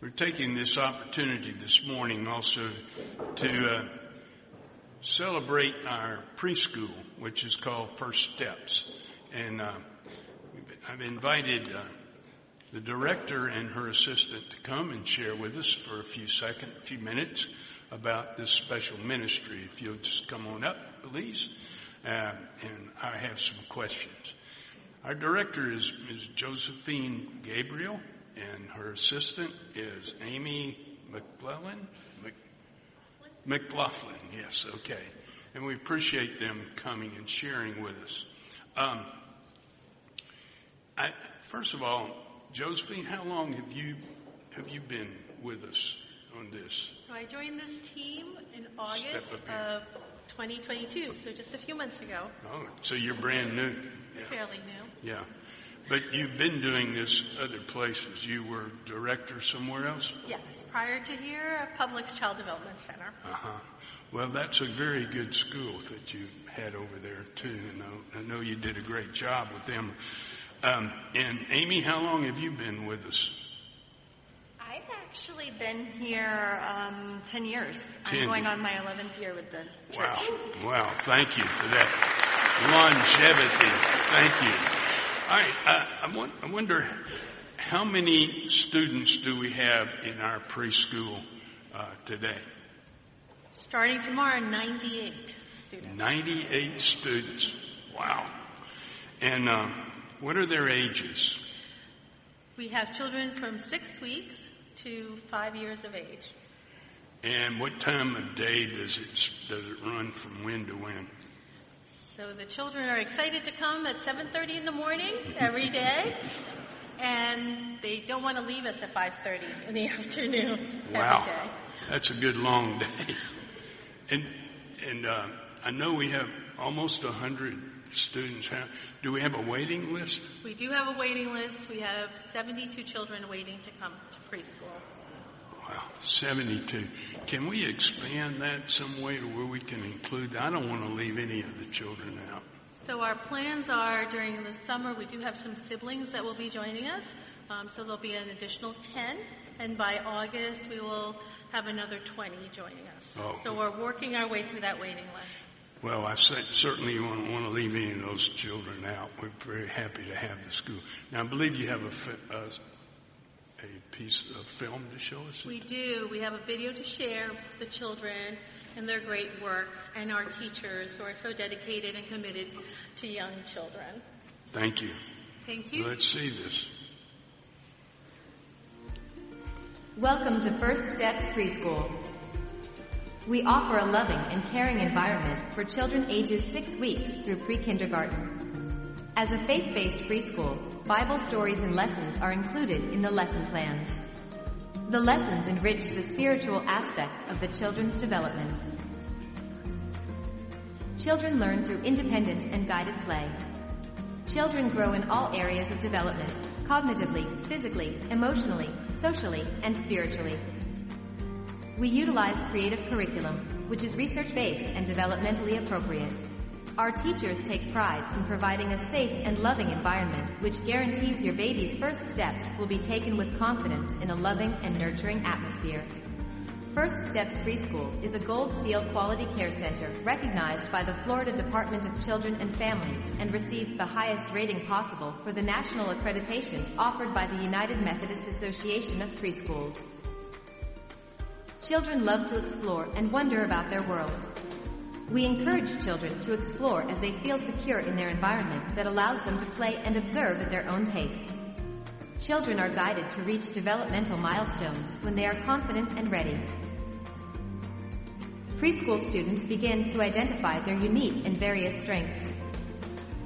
We're taking this opportunity this morning also to uh, celebrate our preschool, which is called First Steps. And uh, I've invited uh, the director and her assistant to come and share with us for a few seconds, a few minutes about this special ministry. If you'll just come on up, please. Uh, and I have some questions. Our director is Ms. Josephine Gabriel, and her assistant is Amy McClellan. Mc, McLaughlin, yes, okay. And we appreciate them coming and sharing with us. Um, I, first of all, Josephine, how long have you have you been with us on this? So I joined this team in August of 2022, so just a few months ago. Oh, so you're brand new. Yeah. Fairly new. Yeah. But you've been doing this other places. You were director somewhere else? Yes. Prior to here, Publix Child Development Center. Uh-huh. Well, that's a very good school that you had over there too. Know, I know you did a great job with them. Um, and Amy, how long have you been with us? I've actually been here um, 10 years. i I'm going on my 11th year with the church. Wow. Wow. Thank you for that longevity. Thank you. All right. Uh, I, I wonder how many students do we have in our preschool uh, today? Starting tomorrow, 98 students. 98 students. Wow. And uh, what are their ages? We have children from six weeks to five years of age. And what time of day does it does it run from when to when? So the children are excited to come at 7:30 in the morning every day, and they don't want to leave us at 5:30 in the afternoon wow. every day. That's a good long day. And and uh, I know we have almost a hundred students. Do we have a waiting list? We do have a waiting list. We have 72 children waiting to come to preschool. Wow, 72. Can we expand that some way to where we can include, I don't want to leave any of the children out. So our plans are during the summer, we do have some siblings that will be joining us. Um, so there'll be an additional 10. And by August, we will have another 20 joining us. Oh. So we're working our way through that waiting list. Well, I certainly don't want to leave any of those children out. We're very happy to have the school. Now, I believe you have a, a a piece of film to show us? We do. We have a video to share with the children and their great work and our teachers who are so dedicated and committed to young children. Thank you. Thank you. Let's see this. Welcome to First Steps Preschool. We offer a loving and caring environment for children ages six weeks through pre-kindergarten. As a faith-based preschool, Bible stories and lessons are included in the lesson plans. The lessons enrich the spiritual aspect of the children's development. Children learn through independent and guided play. Children grow in all areas of development, cognitively, physically, emotionally, socially, and spiritually. We utilize creative curriculum, which is research-based and developmentally appropriate. Our teachers take pride in providing a safe and loving environment which guarantees your baby's first steps will be taken with confidence in a loving and nurturing atmosphere. First Steps Preschool is a Gold Seal Quality Care Center recognized by the Florida Department of Children and Families and received the highest rating possible for the national accreditation offered by the United Methodist Association of Preschools. Children love to explore and wonder about their world. We encourage children to explore as they feel secure in their environment that allows them to play and observe at their own pace. Children are guided to reach developmental milestones when they are confident and ready. Preschool students begin to identify their unique and various strengths.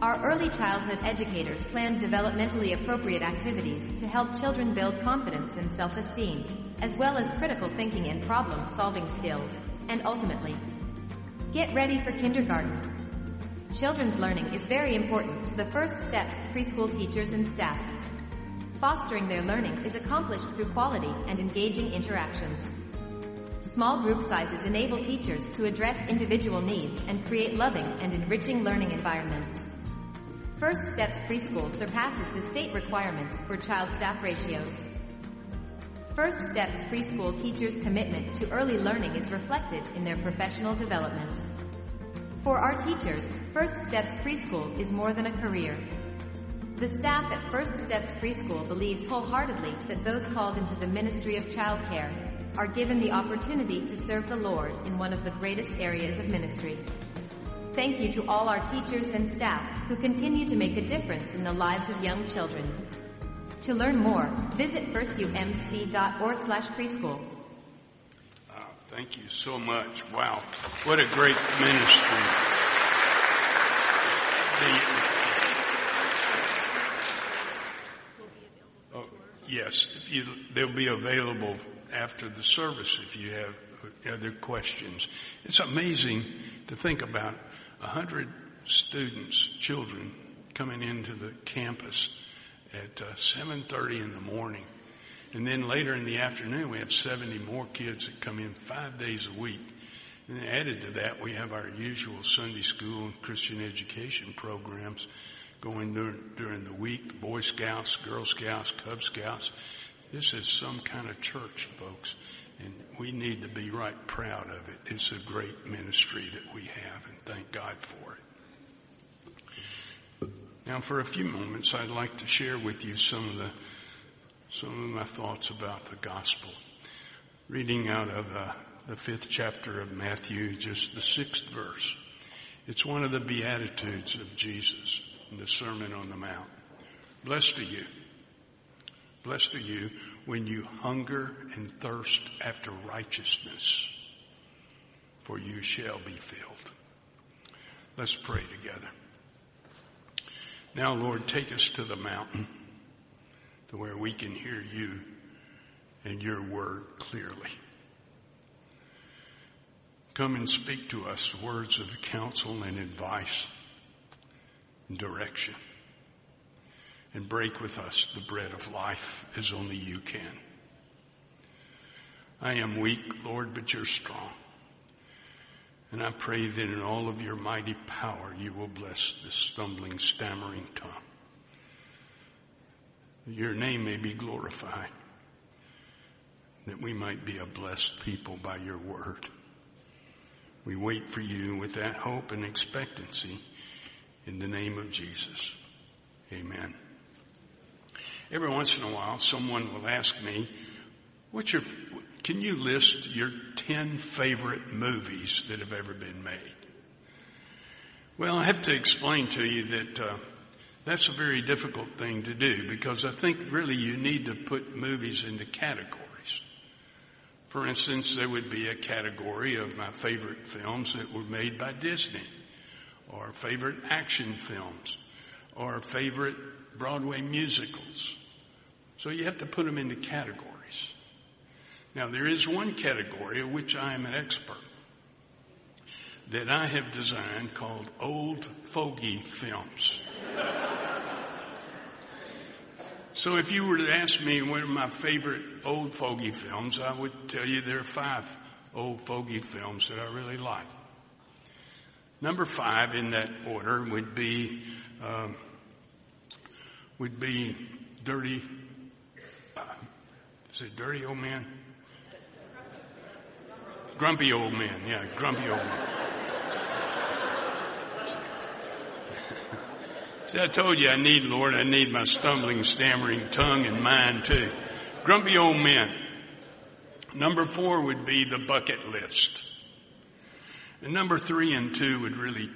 Our early childhood educators plan developmentally appropriate activities to help children build confidence and self-esteem, as well as critical thinking and problem-solving skills, and ultimately, Get ready for kindergarten. Children's learning is very important to the first steps preschool teachers and staff. Fostering their learning is accomplished through quality and engaging interactions. Small group sizes enable teachers to address individual needs and create loving and enriching learning environments. First Steps Preschool surpasses the state requirements for child staff ratios. First Steps preschool teachers' commitment to early learning is reflected in their professional development. For our teachers, First Steps preschool is more than a career. The staff at First Steps Preschool believes wholeheartedly that those called into the ministry of childcare are given the opportunity to serve the Lord in one of the greatest areas of ministry. Thank you to all our teachers and staff who continue to make a difference in the lives of young children. To learn more, visit firstumc.org slash preschool. Uh, thank you so much. Wow. What a great ministry. The, oh, yes, you, they'll be available after the service if you have other questions. It's amazing to think about a hundred students, children, coming into the campus at uh, 7.30 in the morning. And then later in the afternoon, we have 70 more kids that come in five days a week. And added to that, we have our usual Sunday school and Christian education programs going during, during the week. Boy Scouts, Girl Scouts, Cub Scouts. This is some kind of church, folks. And we need to be right proud of it. It's a great ministry that we have and thank God for it. Now for a few moments, I'd like to share with you some of the, some of my thoughts about the gospel. Reading out of uh, the fifth chapter of Matthew, just the sixth verse. It's one of the Beatitudes of Jesus in the Sermon on the Mount. Blessed are you. Blessed are you when you hunger and thirst after righteousness, for you shall be filled. Let's pray together. Now, Lord, take us to the mountain to where we can hear you and your word clearly. Come and speak to us words of counsel and advice and direction and break with us the bread of life as only you can. I am weak, Lord, but you're strong. And I pray that in all of your mighty power you will bless this stumbling, stammering tongue. Your name may be glorified. That we might be a blessed people by your word. We wait for you with that hope and expectancy in the name of Jesus. Amen. Every once in a while, someone will ask me, what's your, can you list your 10 favorite movies that have ever been made? Well, I have to explain to you that, uh, that's a very difficult thing to do because I think really you need to put movies into categories. For instance, there would be a category of my favorite films that were made by Disney or favorite action films or favorite Broadway musicals. So you have to put them into categories. Now there is one category of which I am an expert that I have designed called old fogey films. so if you were to ask me what are my favorite old fogey films, I would tell you there are five old fogey films that I really like. Number five in that order would be um, would be dirty. Uh, is it dirty old man? Grumpy old men, Yeah, grumpy old men. See, I told you I need, Lord, I need my stumbling, stammering tongue and mind too. Grumpy old men. Number four would be the bucket list. And number three and two would really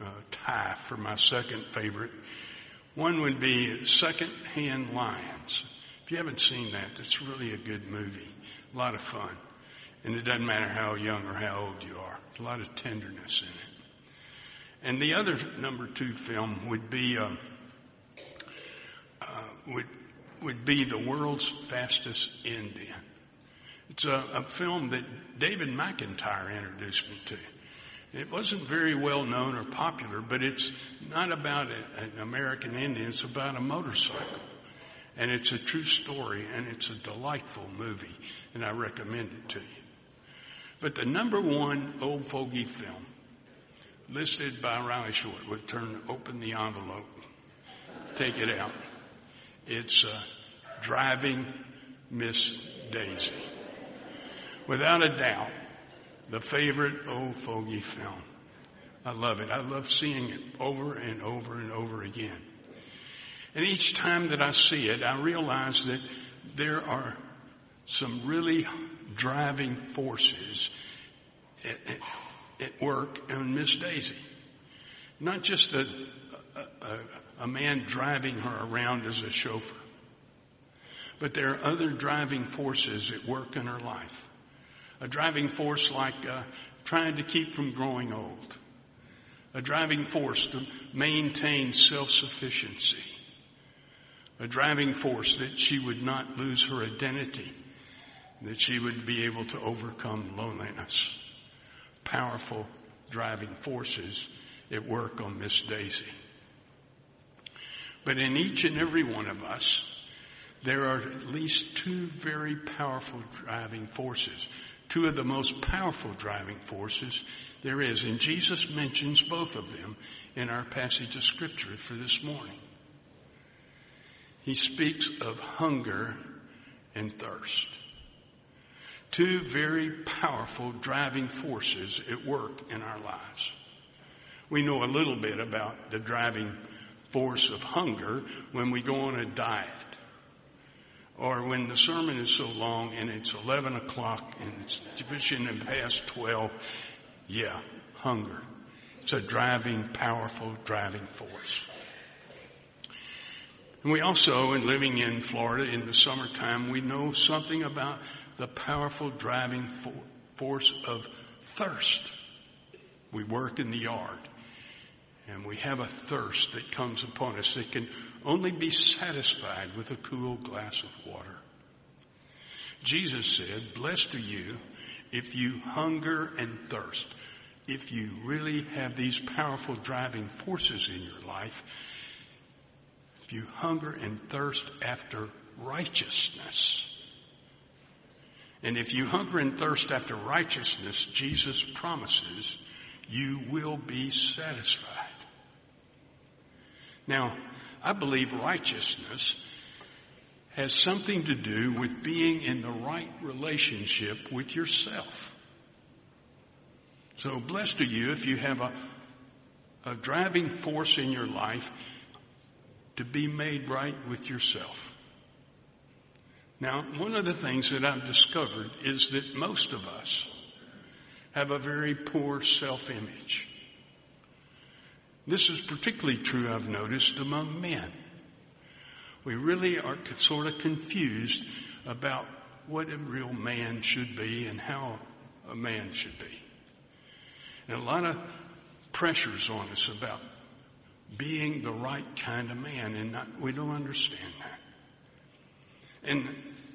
uh, tie for my second favorite. One would be Second Hand Lions. If you haven't seen that, it's really a good movie. A lot of fun. And it doesn't matter how young or how old you are. A lot of tenderness in it. And the other number two film would be, uh, uh, would, would be The World's Fastest Indian. It's a, a film that David McIntyre introduced me to. It wasn't very well known or popular, but it's not about an American Indian, it's about a motorcycle. And it's a true story and it's a delightful movie and I recommend it to you. But the number one old fogey film listed by Riley Short would turn, open the envelope, take it out. It's uh, driving Miss Daisy. Without a doubt, the favorite old fogey film. I love it. I love seeing it over and over and over again. And each time that I see it, I realize that there are some really driving forces at, at, work in Miss Daisy. Not just a, a, a man driving her around as a chauffeur, but there are other driving forces at work in her life. A driving force like uh, trying to keep from growing old a driving force to maintain self-sufficiency, a driving force that she would not lose her identity, that she would be able to overcome loneliness. Powerful driving forces at work on Miss Daisy. But in each and every one of us, there are at least two very powerful driving forces. Two of the most powerful driving forces there is. And Jesus mentions both of them in our passage of scripture for this morning. He speaks of hunger and thirst. Two very powerful driving forces at work in our lives. We know a little bit about the driving force of hunger when we go on a diet. Or when the sermon is so long and it's 11 o'clock and it's division and past 12 yeah, hunger. It's a driving, powerful driving force. And we also, in living in Florida in the summertime, we know something about the powerful driving force of thirst. We work in the yard and we have a thirst that comes upon us that can only be satisfied with a cool glass of water. Jesus said, blessed are you if you hunger and thirst, if you really have these powerful driving forces in your life, if you hunger and thirst after righteousness, and if you hunger and thirst after righteousness, Jesus promises you will be satisfied. Now, I believe righteousness has something to do with being in the right relationship with yourself. So blessed are you if you have a, a driving force in your life to be made right with yourself. Now, one of the things that I've discovered is that most of us have a very poor self-image. This is particularly true, I've noticed, among men we really are sort of confused about what a real man should be and how a man should be. And a lot of pressures on us about being the right kind of man and not, we don't understand that. And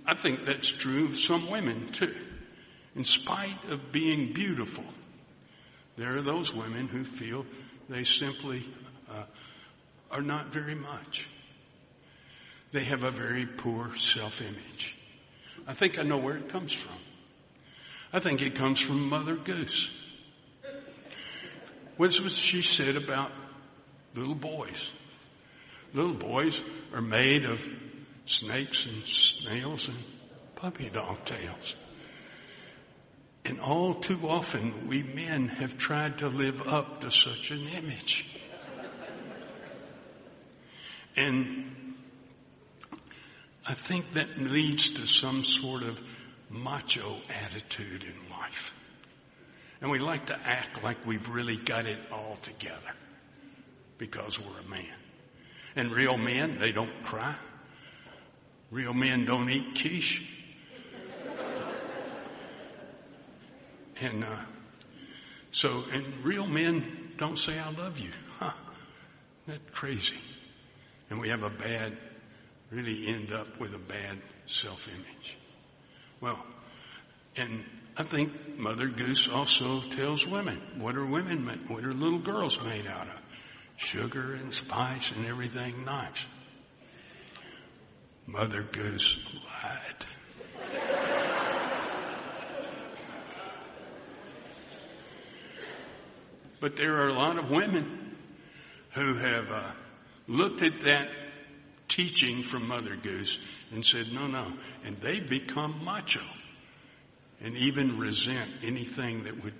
I think that's true of some women too. In spite of being beautiful, there are those women who feel they simply uh, are not very much they have a very poor self-image. I think I know where it comes from. I think it comes from Mother Goose. What's what she said about little boys? Little boys are made of snakes and snails and puppy dog tails. And all too often we men have tried to live up to such an image. And I think that leads to some sort of macho attitude in life. And we like to act like we've really got it all together because we're a man. And real men, they don't cry. Real men don't eat quiche. and uh, so, and real men don't say I love you. Huh. That's crazy. And we have a bad really end up with a bad self-image. Well, and I think Mother Goose also tells women, what are women what are little girls made out of? Sugar and spice and everything nice. Mother Goose lied. but there are a lot of women who have uh, looked at that teaching from Mother Goose and said, no, no. And they become macho and even resent anything that would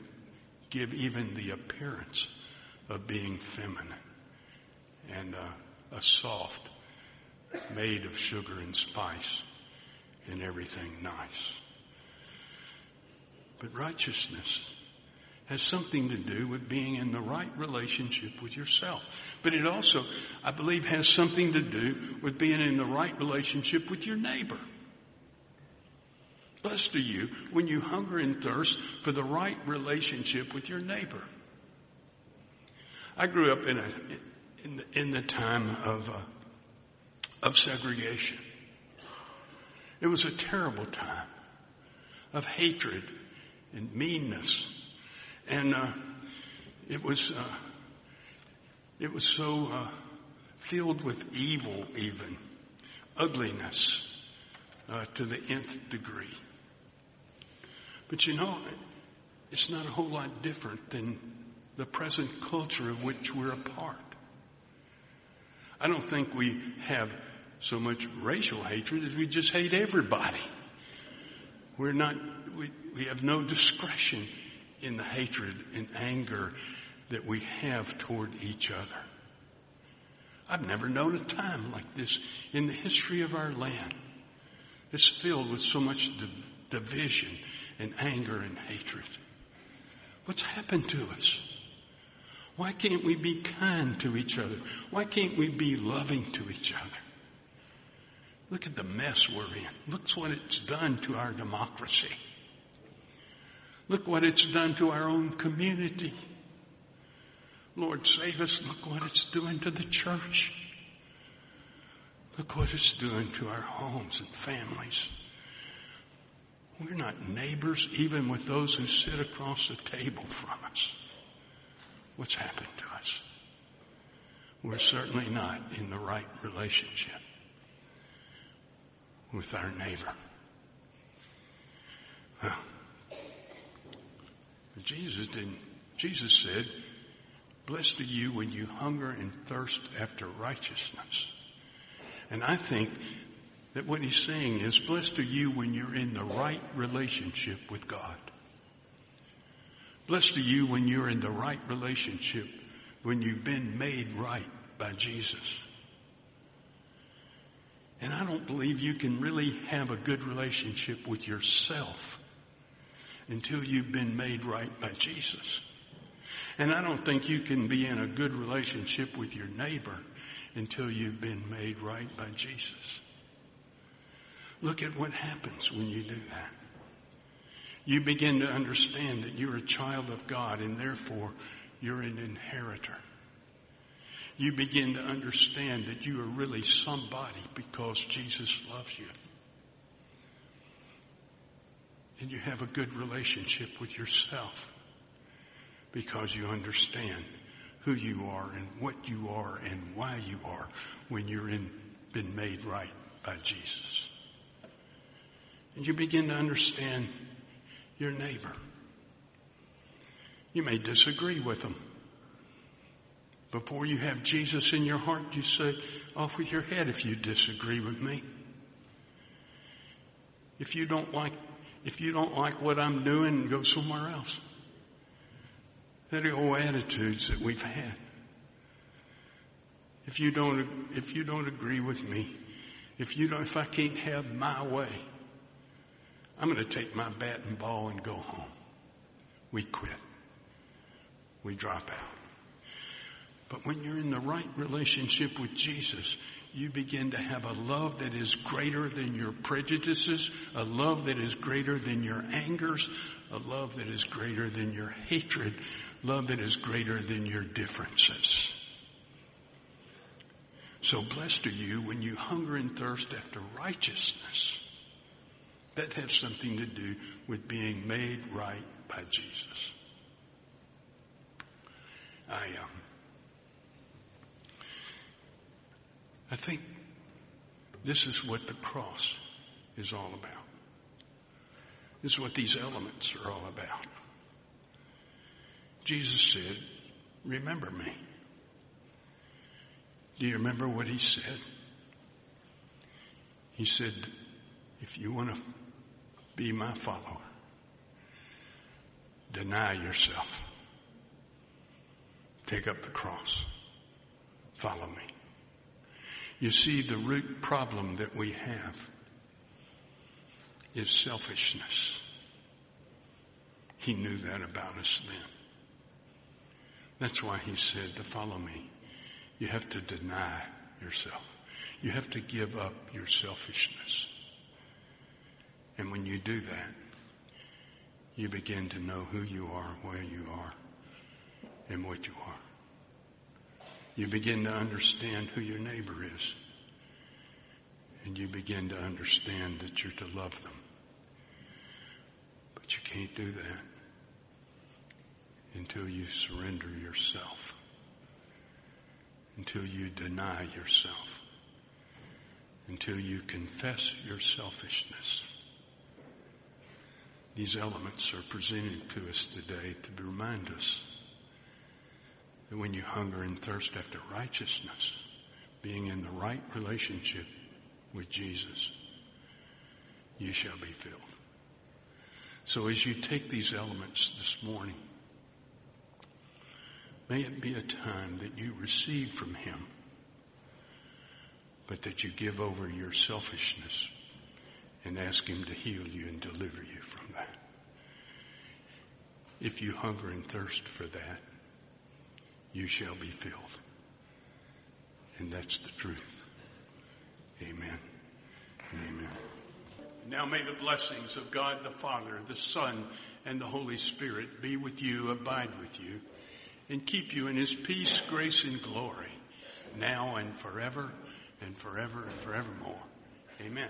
give even the appearance of being feminine and uh, a soft made of sugar and spice and everything nice. But righteousness has something to do with being in the right relationship with yourself. But it also, I believe, has something to do with being in the right relationship with your neighbor. Blessed are you when you hunger and thirst for the right relationship with your neighbor. I grew up in a in the, in the time of uh, of segregation. It was a terrible time of hatred and meanness, and uh, it was uh, it was so uh, filled with evil, even ugliness uh, to the nth degree. But you know, it's not a whole lot different than the present culture of which we're a part. I don't think we have so much racial hatred as we just hate everybody. We're not, we, we have no discretion in the hatred and anger that we have toward each other. I've never known a time like this in the history of our land. It's filled with so much div- division and anger and hatred. What's happened to us? Why can't we be kind to each other? Why can't we be loving to each other? Look at the mess we're in. Look what it's done to our democracy. Look what it's done to our own community. Lord, save us. Look what it's doing to the church. Look what it's doing to our homes and families. We're not neighbors even with those who sit across the table from us. What's happened to us? We're certainly not in the right relationship with our neighbor. Jesus didn't, Jesus said, blessed are you when you hunger and thirst after righteousness. And I think that what he's saying is blessed are you when you're in the right relationship with God. Blessed are you when you're in the right relationship, when you've been made right by Jesus. And I don't believe you can really have a good relationship with yourself until you've been made right by Jesus. And I don't think you can be in a good relationship with your neighbor until you've been made right by Jesus. Look at what happens when you do that. You begin to understand that you're a child of God and therefore you're an inheritor. You begin to understand that you are really somebody because Jesus loves you. And you have a good relationship with yourself because you understand who you are and what you are and why you are when you're in, been made right by Jesus. And you begin to understand your neighbor. You may disagree with them. Before you have Jesus in your heart, you say, off with your head if you disagree with me. If you don't like, if you don't like what I'm doing, go somewhere else. They're the old attitudes that we've had. If you don't, if you don't agree with me, if you don't, if I can't have my way, I'm going to take my bat and ball and go home. We quit. We drop out. But when you're in the right relationship with Jesus, you begin to have a love that is greater than your prejudices, a love that is greater than your angers, a love that is greater than your hatred, love that is greater than your differences. So blessed are you when you hunger and thirst after righteousness that has something to do with being made right by Jesus. I, um, I think this is what the cross is all about. This is what these elements are all about. Jesus said, remember me. Do you remember what he said? He said, if you want to be my follower, deny yourself. Take up the cross. Follow me. You see, the root problem that we have is selfishness. He knew that about us then. That's why he said to follow me, you have to deny yourself. You have to give up your selfishness. And when you do that, you begin to know who you are, where you are, and what you are. You begin to understand who your neighbor is. And you begin to understand that you're to love them. But you can't do that until you surrender yourself. Until you deny yourself. Until you confess your selfishness. These elements are presented to us today to remind us that when you hunger and thirst after righteousness, being in the right relationship with Jesus, you shall be filled. So as you take these elements this morning, may it be a time that you receive from Him, but that you give over your selfishness and ask Him to heal you and deliver you from that. If you hunger and thirst for that, you shall be filled. And that's the truth. Amen. Amen. Now may the blessings of God the Father, the Son, and the Holy Spirit be with you, abide with you, and keep you in his peace, grace, and glory, now and forever, and forever and forevermore. Amen.